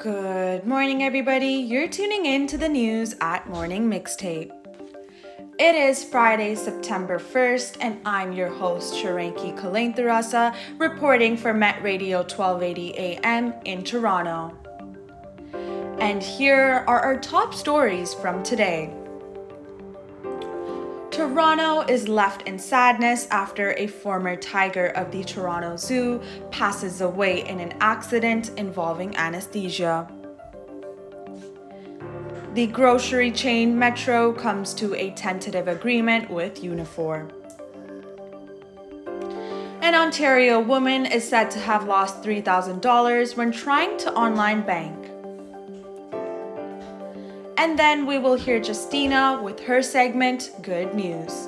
Good morning, everybody. You're tuning in to the news at Morning Mixtape. It is Friday, September 1st, and I'm your host, Shaaranki Kulenthirarasa, reporting for Met Radio 1280 AM in Toronto. And here are our top stories from today. Toronto is left in sadness after a former tiger of the Toronto Zoo passes away in an accident involving anesthesia. The grocery chain Metro comes to a tentative agreement with Unifor. An Ontario woman is said to have lost $3,000 when trying to online bank. And then we will hear Justina with her segment, Good News.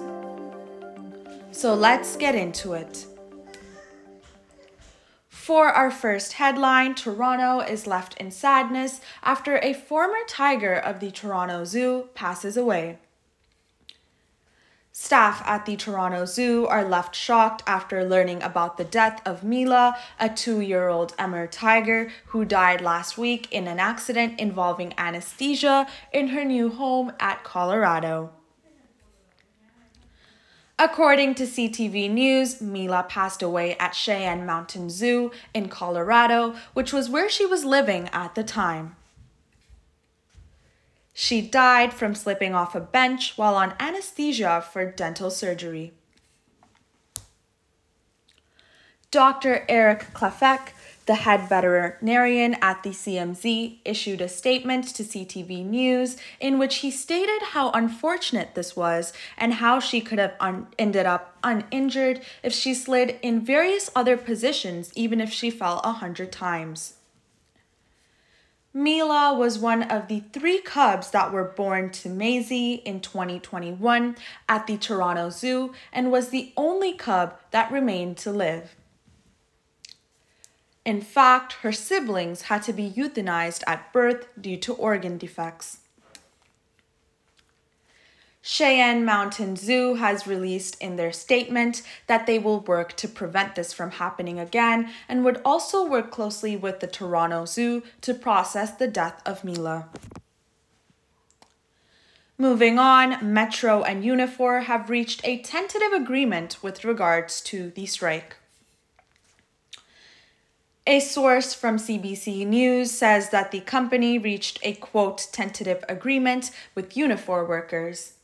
So let's get into it. For our first headline, Toronto is left in sadness after a former tiger of the Toronto Zoo passes away. Staff at the Toronto Zoo are left shocked after learning about the death of Mila, a two year old Amur tiger who died last week in an accident involving anesthesia in her new home at Colorado. According to CTV News, Mila passed away at Cheyenne Mountain Zoo in Colorado, which was where she was living at the time. She died from slipping off a bench while on anesthesia for dental surgery. Dr. Eric Klaphake, the head veterinarian at the CMZ, issued a statement to CTV News in which he stated how unfortunate this was and how she could have un- ended up uninjured if she slid in various other positions, even if she fell a hundred times. Mila was one of the three cubs that were born to Maisie in 2021 at the Toronto Zoo and was the only cub that remained to live. In fact, her siblings had to be euthanized at birth due to organ defects. Cheyenne Mountain Zoo has released in their statement that they will work to prevent this from happening again and would also work closely with the Toronto Zoo to process the death of Mila. Moving on, Metro and Unifor have reached a tentative agreement with regards to the strike. A source from CBC News says that the company reached a quote tentative agreement with Unifor workers.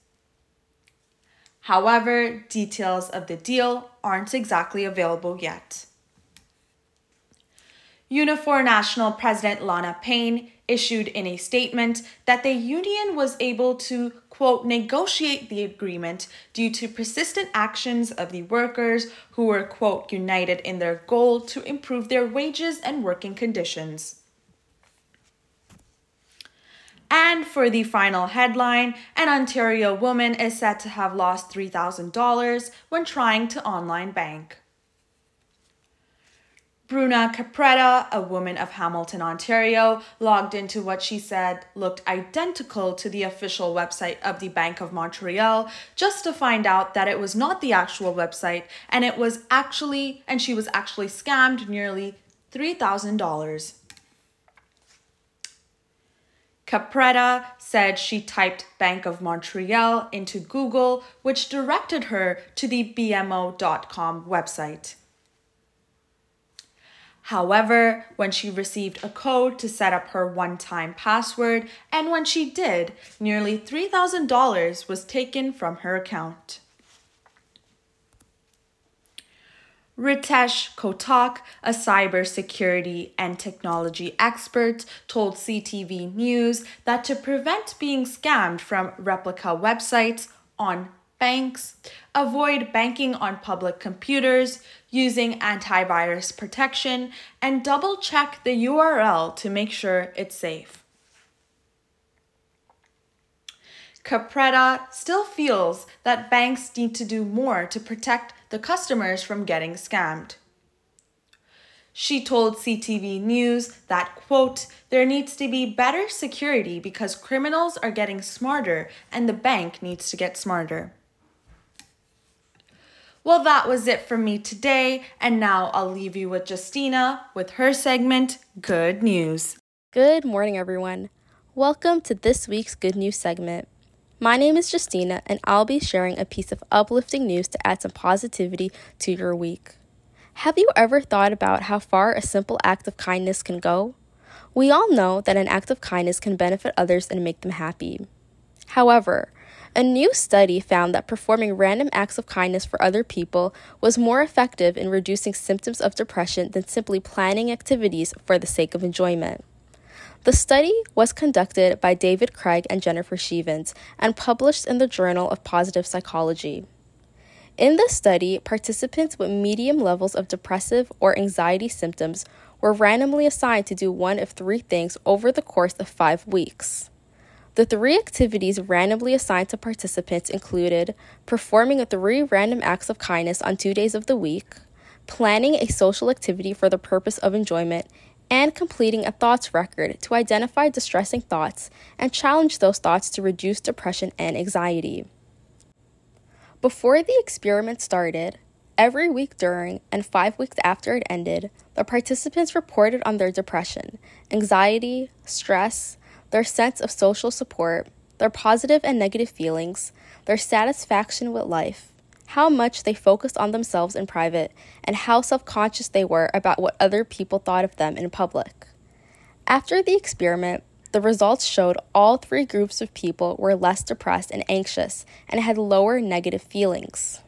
However, details of the deal aren't exactly available yet. Unifor National President Lana Payne issued in a statement that the union was able to, quote, negotiate the agreement due to persistent actions of the workers who were, quote, united in their goal to improve their wages and working conditions. And for the final headline, an Ontario woman is said to have lost $3,000 when trying to online bank. Bruna Capretta, a woman of Hamilton, Ontario, logged into what she said looked identical to the official website of the Bank of Montreal just to find out that it was not the actual website and it was actually, and she was actually scammed nearly $3,000. Capretta said she typed Bank of Montreal into Google, which directed her to the BMO.com website. However, when she received a code to set up her one time password, and when she did, nearly $3,000 was taken from her account. Ritesh Kotak, a cybersecurity and technology expert, told CTV News that to prevent being scammed from replica websites on banks, avoid banking on public computers, using antivirus protection, and double check the URL to make sure it's safe. Capretta still feels that banks need to do more to protect the customers from getting scammed. She told CTV News that, quote, there needs to be better security because criminals are getting smarter and the bank needs to get smarter. Well, that was it for me today, and now I'll leave you with Justina with her segment, Good News. Good morning, everyone. Welcome to this week's Good News segment. My name is Justina, and I'll be sharing a piece of uplifting news to add some positivity to your week. Have you ever thought about how far a simple act of kindness can go? We all know that an act of kindness can benefit others and make them happy. However, a new study found that performing random acts of kindness for other people was more effective in reducing symptoms of depression than simply planning activities for the sake of enjoyment. The study was conducted by David Craig and Jennifer Cheavens and published in the Journal of Positive Psychology. In the study, participants with medium levels of depressive or anxiety symptoms were randomly assigned to do one of three things over the course of five weeks. The three activities randomly assigned to participants included performing three random acts of kindness on two days of the week, planning a social activity for the purpose of enjoyment, and completing a thoughts record to identify distressing thoughts and challenge those thoughts to reduce depression and anxiety. Before the experiment started, every week during and five weeks after it ended, the participants reported on their depression, anxiety, stress, their sense of social support, their positive and negative feelings, their satisfaction with life, how much they focused on themselves in private, and how self conscious they were about what other people thought of them in public. After the experiment, the results showed all three groups of people were less depressed and anxious and had lower negative feelings.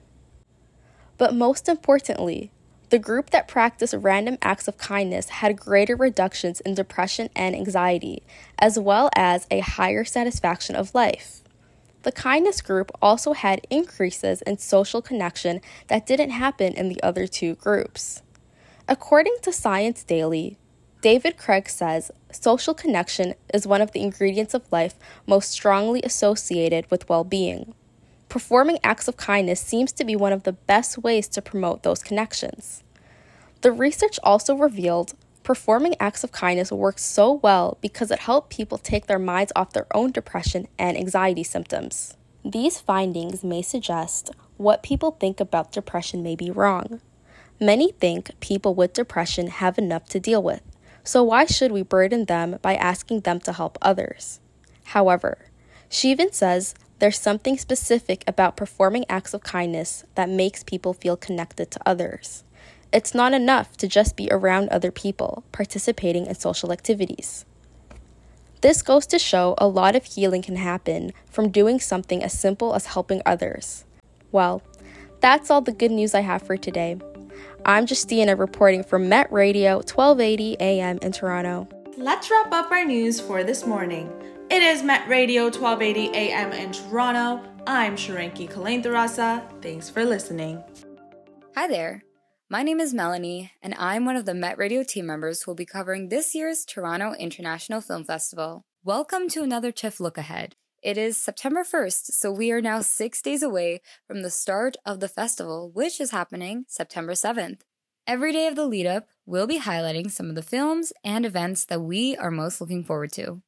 But most importantly, the group that practiced random acts of kindness had greater reductions in depression and anxiety, as well as a higher satisfaction of life. The kindness group also had increases in social connection that didn't happen in the other two groups. According to Science Daily, David Craig says social connection is one of the ingredients of life most strongly associated with well being. Performing acts of kindness seems to be one of the best ways to promote those connections. The research also revealed performing acts of kindness works so well because it helped people take their minds off their own depression and anxiety symptoms. These findings may suggest what people think about depression may be wrong. Many think people with depression have enough to deal with, so why should we burden them by asking them to help others? However, she even says there's something specific about performing acts of kindness that makes people feel connected to others. It's not enough to just be around other people, participating in social activities. This goes to show a lot of healing can happen from doing something as simple as helping others. Well, that's all the good news I have for today. I'm Justina reporting from Met Radio 1280 AM in Toronto. Let's wrap up our news for this morning. It is Met Radio 1280 AM in Toronto. I'm Shaaranki Kulenthirarasa. Thanks for listening. Hi there. My name is Melony, and I'm one of the Met Radio team members who will be covering this year's Toronto International Film Festival. Welcome to another TIFF Look Ahead. It is September 1st, so we are now six days away from the start of the festival, which is happening September 7th. Every day of the lead up, we'll be highlighting some of the films and events that we are most looking forward to.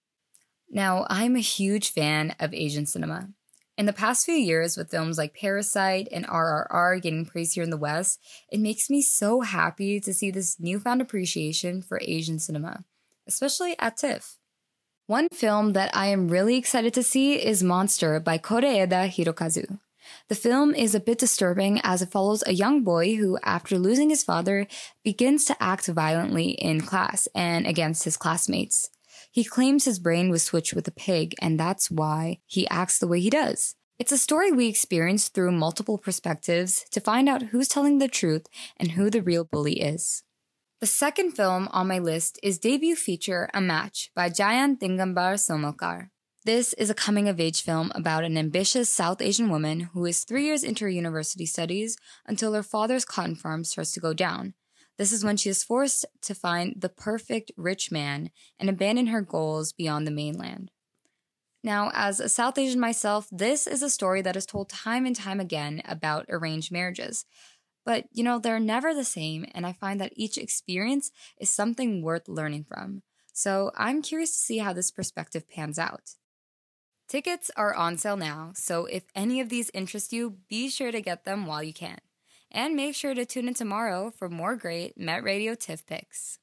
Now, I'm a huge fan of Asian cinema. In the past few years, with films like Parasite and RRR getting praise here in the West, it makes me so happy to see this newfound appreciation for Asian cinema, especially at TIFF. One film that I am really excited to see is Monster by Koreeda Hirokazu. The film is a bit disturbing as it follows a young boy who, after losing his father, begins to act violently in class and against his classmates. He claims his brain was switched with a pig, and that's why he acts the way he does. It's a story we experience through multiple perspectives to find out who's telling the truth and who the real bully is. The second film on my list is debut feature A Match by Jayant Digambar Somalkar. This is a coming of age film about an ambitious South Asian woman who is three years into her university studies until her father's cotton farm starts to go down. This is when she is forced to find the perfect rich man and abandon her goals beyond the mainland. Now, as a South Asian myself, this is a story that is told time and time again about arranged marriages. But, you know, they're never the same, and I find that each experience is something worth learning from. So I'm curious to see how this perspective pans out. Tickets are on sale now, so if any of these interest you, be sure to get them while you can. And make sure to tune in tomorrow for more great Met Radio TIFF picks.